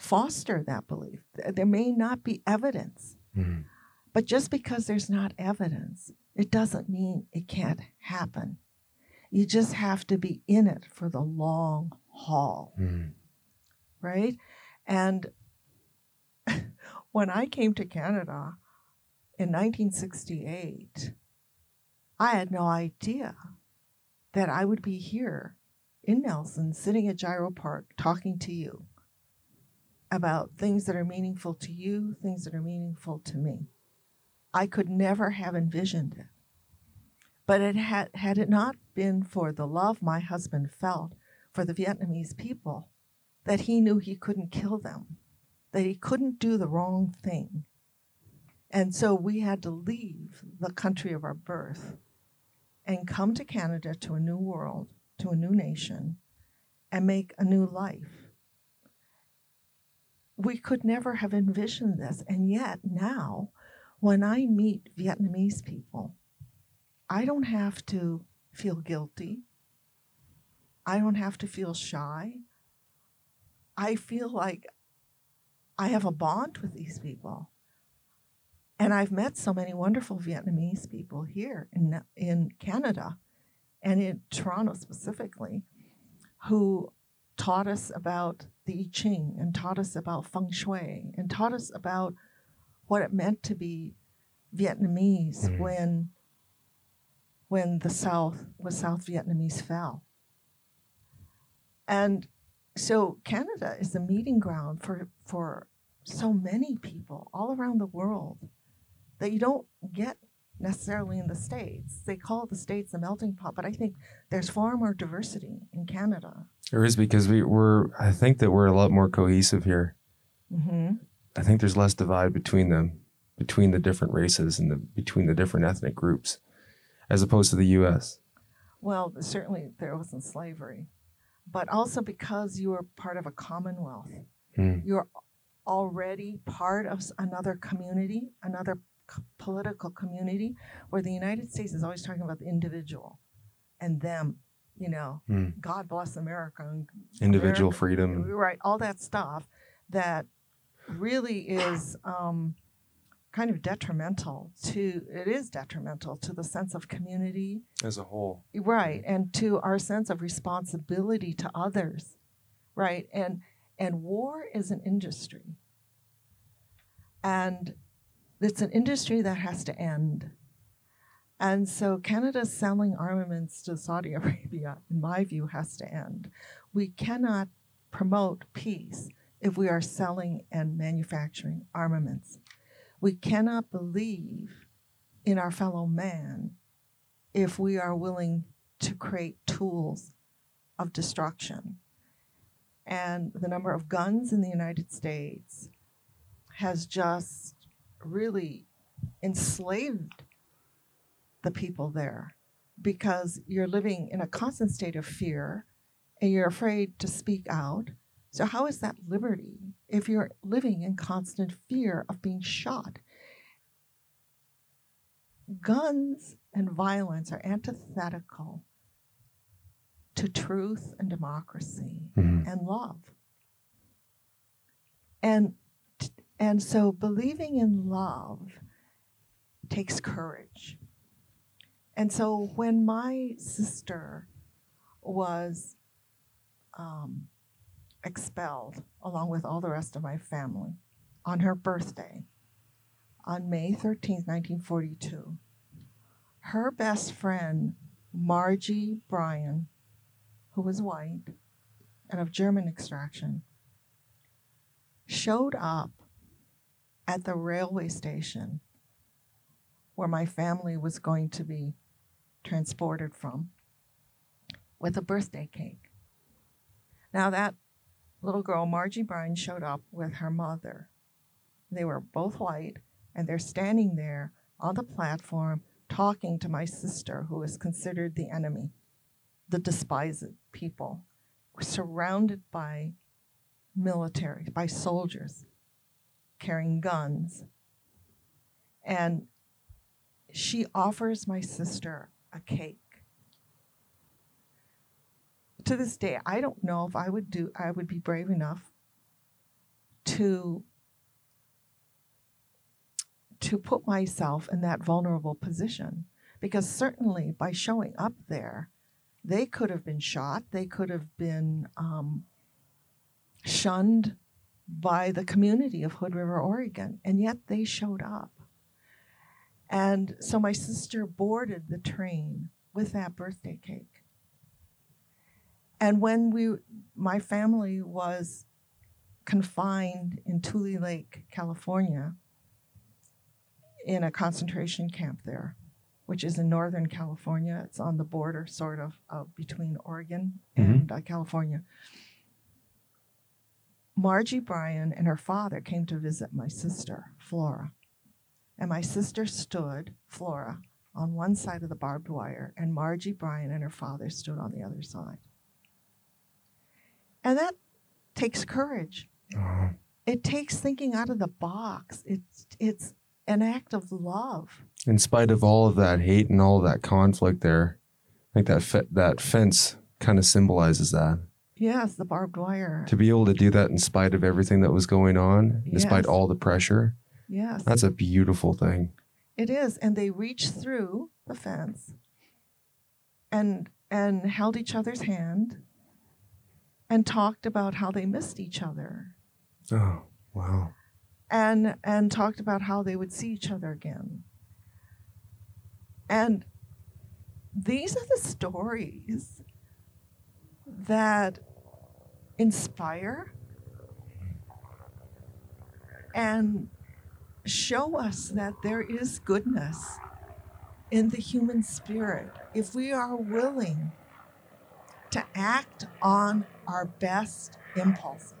foster that belief. There may not be evidence, Mhm. but just because there's not evidence, it doesn't mean it can't happen. You just have to be in it for the long haul, Mhm. right? And when I came to Canada in 1968, I had no idea that I would be here in Nelson, sitting at Gyro Park, talking to you about things that are meaningful to you, things that are meaningful to me. I could never have envisioned it. But it had, had it not been for the love my husband felt for the Vietnamese people, that he knew he couldn't kill them, that he couldn't do the wrong thing. And so we had to leave the country of our birth and come to Canada to a new world, to a new nation, and make a new life. We could never have envisioned this. And yet now, when I meet Vietnamese people, I don't have to feel guilty. I don't have to feel shy. I feel like I have a bond with these people. And I've met so many wonderful Vietnamese people here in, in Canada and in Toronto specifically who taught us about the I Ching and taught us about feng shui and taught us about what it meant to be Vietnamese Mhm. when when the South when South Vietnamese fell. And so Canada is the meeting ground for for so many people all around the world that you don't get necessarily in the states. They call the states a melting pot, but I think there's far more diversity in Canada. There is because we, we're. I think that we're a lot more cohesive here. hmm I think there's less divide between them, between the different races and the between the different ethnic groups, as opposed to the U.S. Well, certainly there wasn't slavery, but also because you were part of a commonwealth, Hmm. you're already part of another community, another political community, where the United States is always talking about the individual and them. You know, Hmm. God bless America and Individual America- freedom. right? All that stuff that really is um, kind of detrimental to. It is detrimental to the sense of community as a whole. right and to our sense of responsibility to others right and and war is an industry and it's an industry that has to end. And so canada selling armaments to saudi arabia in my view has to end. We cannot promote peace if we are selling and manufacturing armaments. We cannot believe in our fellow man if we are willing to create tools of destruction. And the number of guns in the United States has just really enslaved the people there because you're living in a constant state of fear and you're afraid to speak out. So, how is that liberty if you're living in constant fear of being shot? Guns and violence are antithetical to truth and democracy Mhm. and love. And and so believing in love takes courage. And so when my sister was um, expelled, along with all the rest of my family, on her birthday, on May 13th, 1942, her best friend, Margie Bryan, who was white and of German extraction, showed up at the railway station where my family was going to be transported from with a birthday cake. Now, that little girl, Margie Bryan, showed up with her mother They were both white, and they're standing there on the platform talking to my sister, who is considered the enemy, the despised people. Surrounded by military, by soldiers carrying guns. And she offers my sister a cake. To this day, I don't know if I would do I would be brave enough to to put myself in that vulnerable position because certainly by showing up there they could have been shot they could have been um, shunned by the community of hood river oregon and yet they showed up and so my sister boarded the train with that birthday cake and when we my family was confined in tule lake california in a concentration camp there, which is in Northern California. It's on the border, sort of, uh, between Oregon and uh, California. Margie Bryan and her father came to visit my sister, Flora. And my sister stood, Flora, on one side of the barbed wire, and Margie Bryan and her father stood on the other side. And that takes courage. Uh-huh. It takes thinking out of the box. It's it's an act of love. In spite of all of that hate and all of that conflict, there, I think that fe- that fence kind of symbolizes that. Yes, the barbed wire. To be able to do that in spite of everything that was going on, despite all the pressure, Yes, that's a beautiful thing. it is. And they reached through the fence and and held each other's hand and talked about how they missed each other Oh, wow. and and talked about how they would see each other again. And these are the stories that inspire and show us that there is goodness in the human spirit if we are willing to act on our best impulses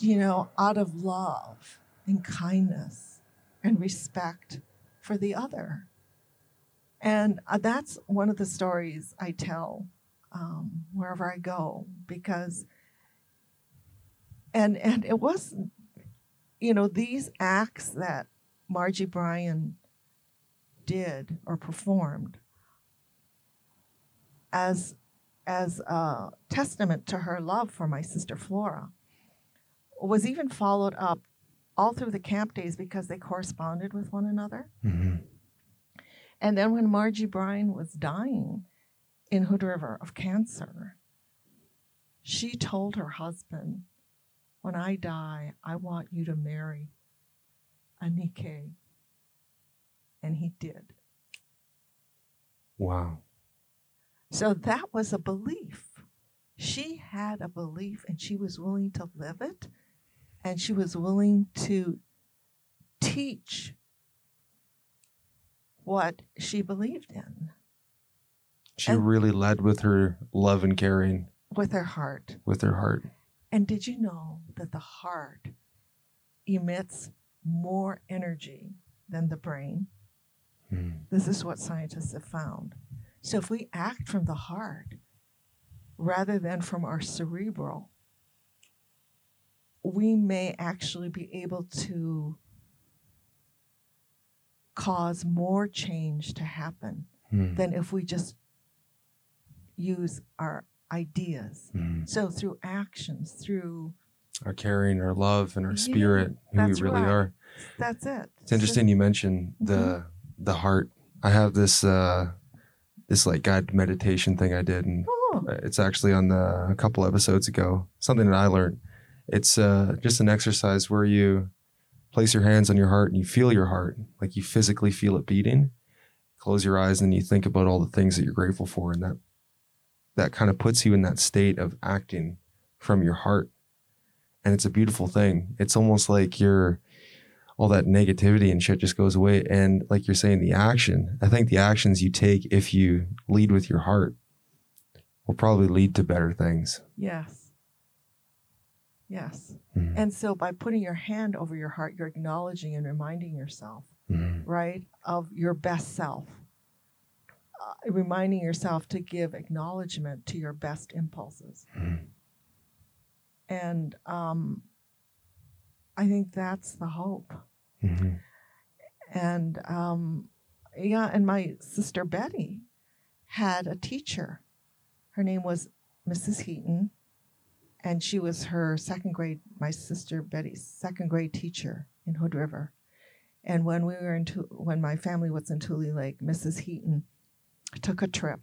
you know, out of love and kindness and respect for the other. And uh, that's one of the stories I tell um, wherever I go because, and and it wasn't, you know, these acts that Margie Bryan did or performed as as a testament to her love for my sister Flora was even followed up all through the camp days because they corresponded with one another. hmm And then when Margie Bryan was dying in Hood River of cancer, she told her husband, When I die, I want you to marry a Nikkei. And he did. Wow. So that was a belief. She had a belief and she was willing to live it and she was willing to teach what she believed in She And- really led with her love and caring with her heart. with her heart. And did you know that the heart emits more energy than the brain? Mm. This is what scientists have found. So if we act from the heart rather than from our cerebral, we may actually be able to cause more change to happen Mm. than if we just use our ideas. Mm. So through actions, through Our caring, our love, and our Yeah, spirit, who we really right. are. that's it. It's interesting you mentioned the Mm-hmm. the heart. I have this uh this like guided meditation thing I did, and Oh, it's actually on the a couple episodes ago. Something that I learned. It's uh just an exercise where you place your hands on your heart and you feel your heart, like you physically feel it beating. Close your eyes and you think about all the things that you're grateful for, and that that kind of puts you in that state of acting from your heart. And it's a beautiful thing. It's almost like you're all that negativity and shit just goes away. And like you're saying, the action, I think the actions you take if you lead with your heart will probably lead to better things. yes. Yes. Mhm. And so by putting your hand over your heart, you're acknowledging and reminding yourself, Mhm. right, of your best self. Uh, reminding yourself to give acknowledgement to your best impulses. Mhm. And um, I think that's the hope. Mhm. And um, yeah, and my sister Betty had a teacher. Her name was Mrs. Heaton, and she was her second grade, my sister Betty's second grade teacher in Hood River. And when we were in, when my family was in Tule Lake, Mrs. Heaton took a trip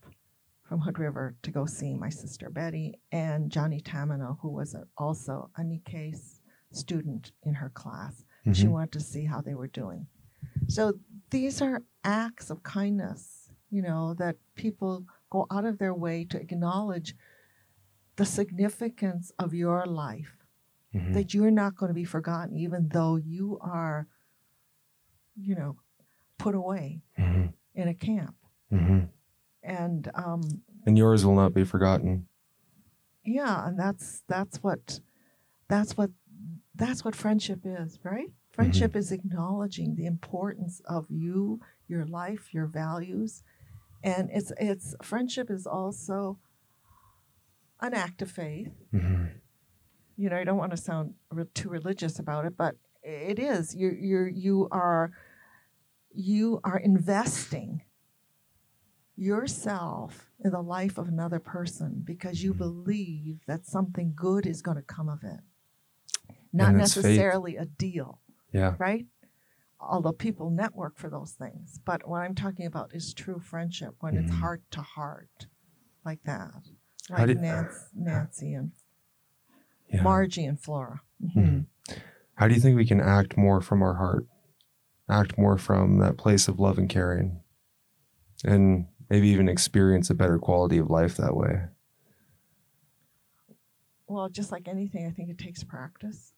from Hood River to go see my sister Betty and Johnny Tamino, who was a, also a Nikkei student in her class. She Mhm. wanted to see how they were doing. So these are acts of kindness, you know, that people go out of their way to acknowledge the significance of your life, Mhm. that you're not going to be forgotten, even though you are, you know, put away Mhm. in a camp. And um, And yours will not be forgotten. yeah, and that's that's what that's what that's what friendship is, right? Friendship is acknowledging the importance of you, your life, your values, and it's it's friendship is also an act of faith. Mhm. You know, I don't want to sound re- too religious about it, but it is. You you're you are you are investing yourself in the life of another person because you believe that something good is going to come of it. Not it's necessarily a deal, Yeah. right? Although people network for those things. But what I'm talking about is true friendship when it's Mhm. heart to heart, like that. Like did- Nancy, Nancy and yeah. Margie and Flora. Mhm. How do you think we can act more from our heart? Act more from that place of love and caring, and maybe even experience a better quality of life that way. Well, just like anything, I think it takes practice.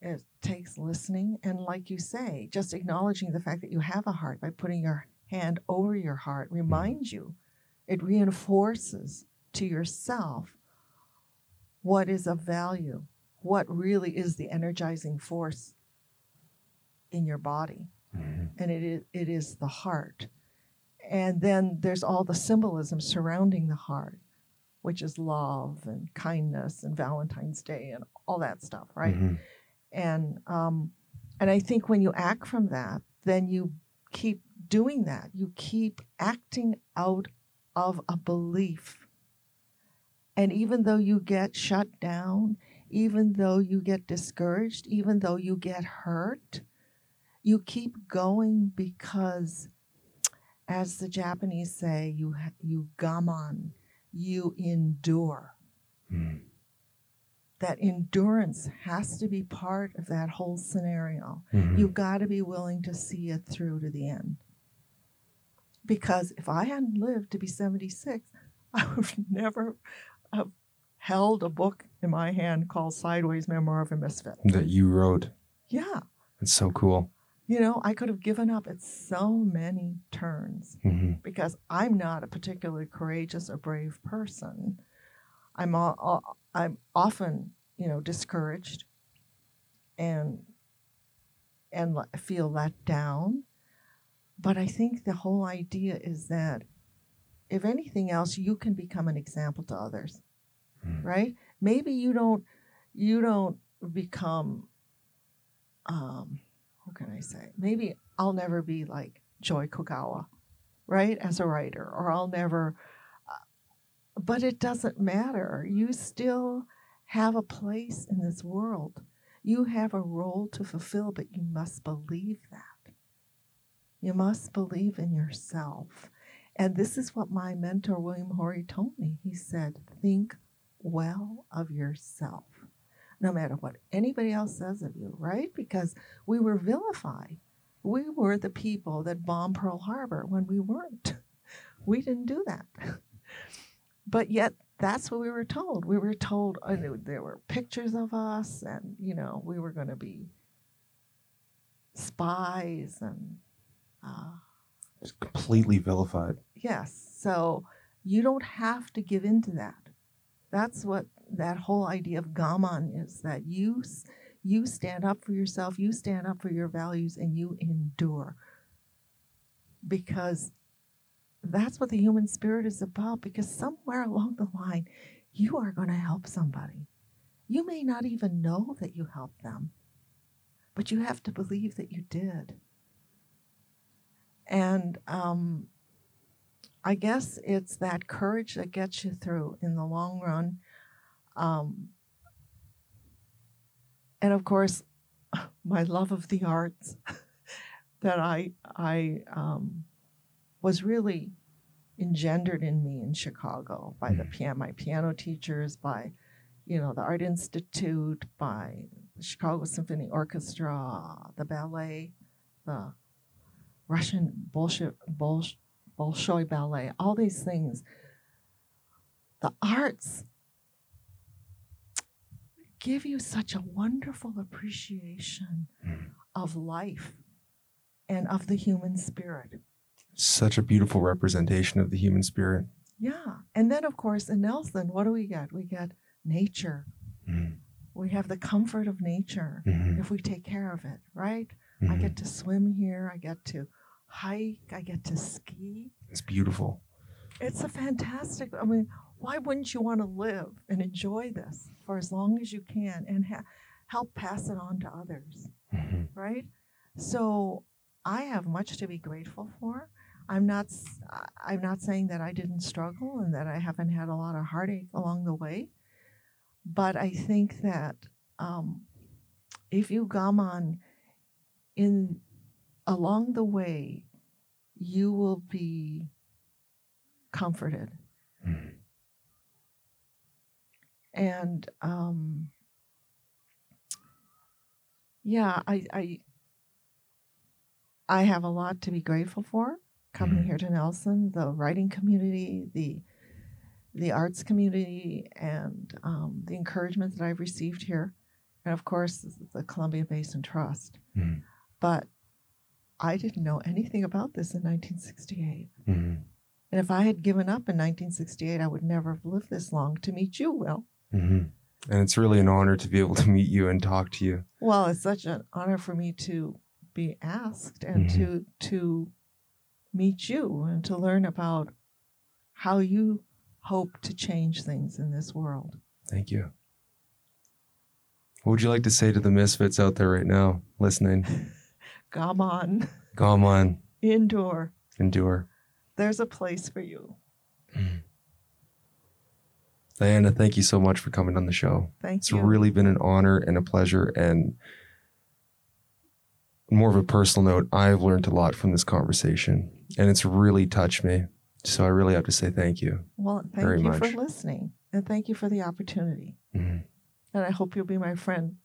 It takes listening. And like you say, just acknowledging the fact that you have a heart by putting your hand over your heart reminds you, it reinforces to yourself what is of value, what really is the energizing force in your body. Mm-hmm. And it is, it is the heart. And then there's all the symbolism surrounding the heart which is love and kindness and Valentine's Day and all that stuff, right? Mhm. And um, and I think when you act from that, then you keep doing that. You keep acting out of a belief. And even though you get shut down, even though you get discouraged, even though you get hurt, you keep going because, as the Japanese say, you ha- you gaman, you endure. Mhm. That endurance has to be part of that whole scenario. Mhm. You've got to be willing to see it through to the end. Because if I hadn't lived to be 76, I would never have held a book in my hand called Sideways Memoir of a Misfit. that you wrote. Yeah. It's so cool. You know, I could have given up at so many turns Mhm. because I'm not a particularly courageous or brave person. I'm all, all- I'm often, you know, discouraged and and feel let down. But I think the whole idea is that if anything else, you can become an example to others, Mm. right? Maybe you don't you don't become um, what can I say? Maybe I'll never be like Joy Kogawa, right, as a writer, or I'll never. uh, But it doesn't matter. You still have a place in this world. You have a role to fulfill, but you must believe that. You must believe in yourself. And this is what my mentor, William Hohri, told me. He said, Think well of yourself, no matter what anybody else says of you, right? Because we were vilified. We were the people that bombed Pearl Harbor when we weren't. We didn't do that. But yet, that's what we were told. We were told uh, there- were pictures of us, and you know, we were going to be spies, and uh, It's completely vilified. yes. So you don't have to give in to that. That's what that whole idea of gaman is that you you stand up for yourself, you stand up for your values and you endure. Because that's what the human spirit is about because somewhere along the line you are going to help somebody. You may not even know that you helped them, but you have to believe that you did. And um, I guess it's that courage that gets you through in the long run. Um, and of course, my love of the arts that I I um, was really engendered in me in Chicago by the mm. piano, my piano teachers, by you know the Art Institute, by the Chicago Symphony Orchestra, the ballet, the Russian Bolshoi, Bolsh, Bolshoi ballet, all these things. The arts give you such a wonderful appreciation mm. of life and of the human spirit. Such a beautiful representation of the human spirit. Yeah. And then, of course, in Nelson, what do we get? We get nature. Mm. We have the comfort of nature mm-hmm. if we take care of it, right? Mm-hmm. I get to swim here. I get to hike. I get to ski. It's beautiful. It's a fantastic. I mean, why wouldn't you want to live and enjoy this for as long as you can and ha- help pass it on to others, mm-hmm. right? So I have much to be grateful for. I'm not. I'm not saying that I didn't struggle and that I haven't had a lot of heartache along the way, but I think that um, if you gaman in along the way, you will be comforted. Mm-hmm. And um, yeah, I, I I have a lot to be grateful for coming mm-hmm. here to Nelson, the writing community, the the arts community, and um, the encouragement that I've received here, and of course the Columbia Basin Trust. Mm-hmm. But I didn't know anything about this in 1968. Mm-hmm. And if I had given up in 1968, I would never have lived this long to meet you, Will. Mm-hmm. And it's really an honor to be able to meet you and talk to you. Well, it's such an honor for me to be asked and mm-hmm. to to meet you and to learn about how you hope to change things in this world. Thank you. What would you like to say to the misfits out there right now listening? Gaman. Gaman. Endure. Endure. There's a place for you. Mm. Diana, thank you so much for coming on the show. Thank it's you. It's really been an honor and a pleasure. And more of a personal note, I've learned a lot from this conversation and it's really touched me. So I really have to say thank you. Well, thank you much. for listening and thank you for the opportunity. Mm-hmm. And I hope you'll be my friend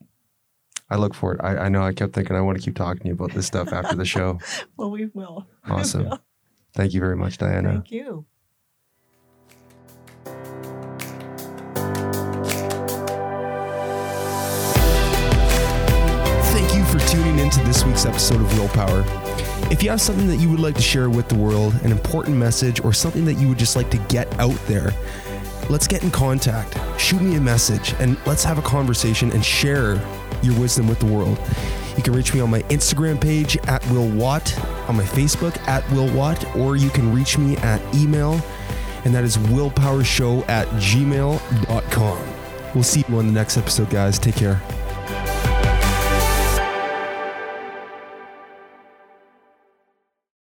I look for it. I, I know I kept thinking I want to keep talking to you about this stuff after the show. well, we will. Awesome. We will. Thank you very much, Diana. Thank you. For tuning into this week's episode of Willpower. If you have something that you would like to share with the world, an important message, or something that you would just like to get out there, let's get in contact. Shoot me a message and let's have a conversation and share your wisdom with the world. You can reach me on my Instagram page at Will Watt, on my Facebook at Will Watt, or you can reach me at email, and that is willpowershow at gmail.com. We'll see you on the next episode, guys. Take care.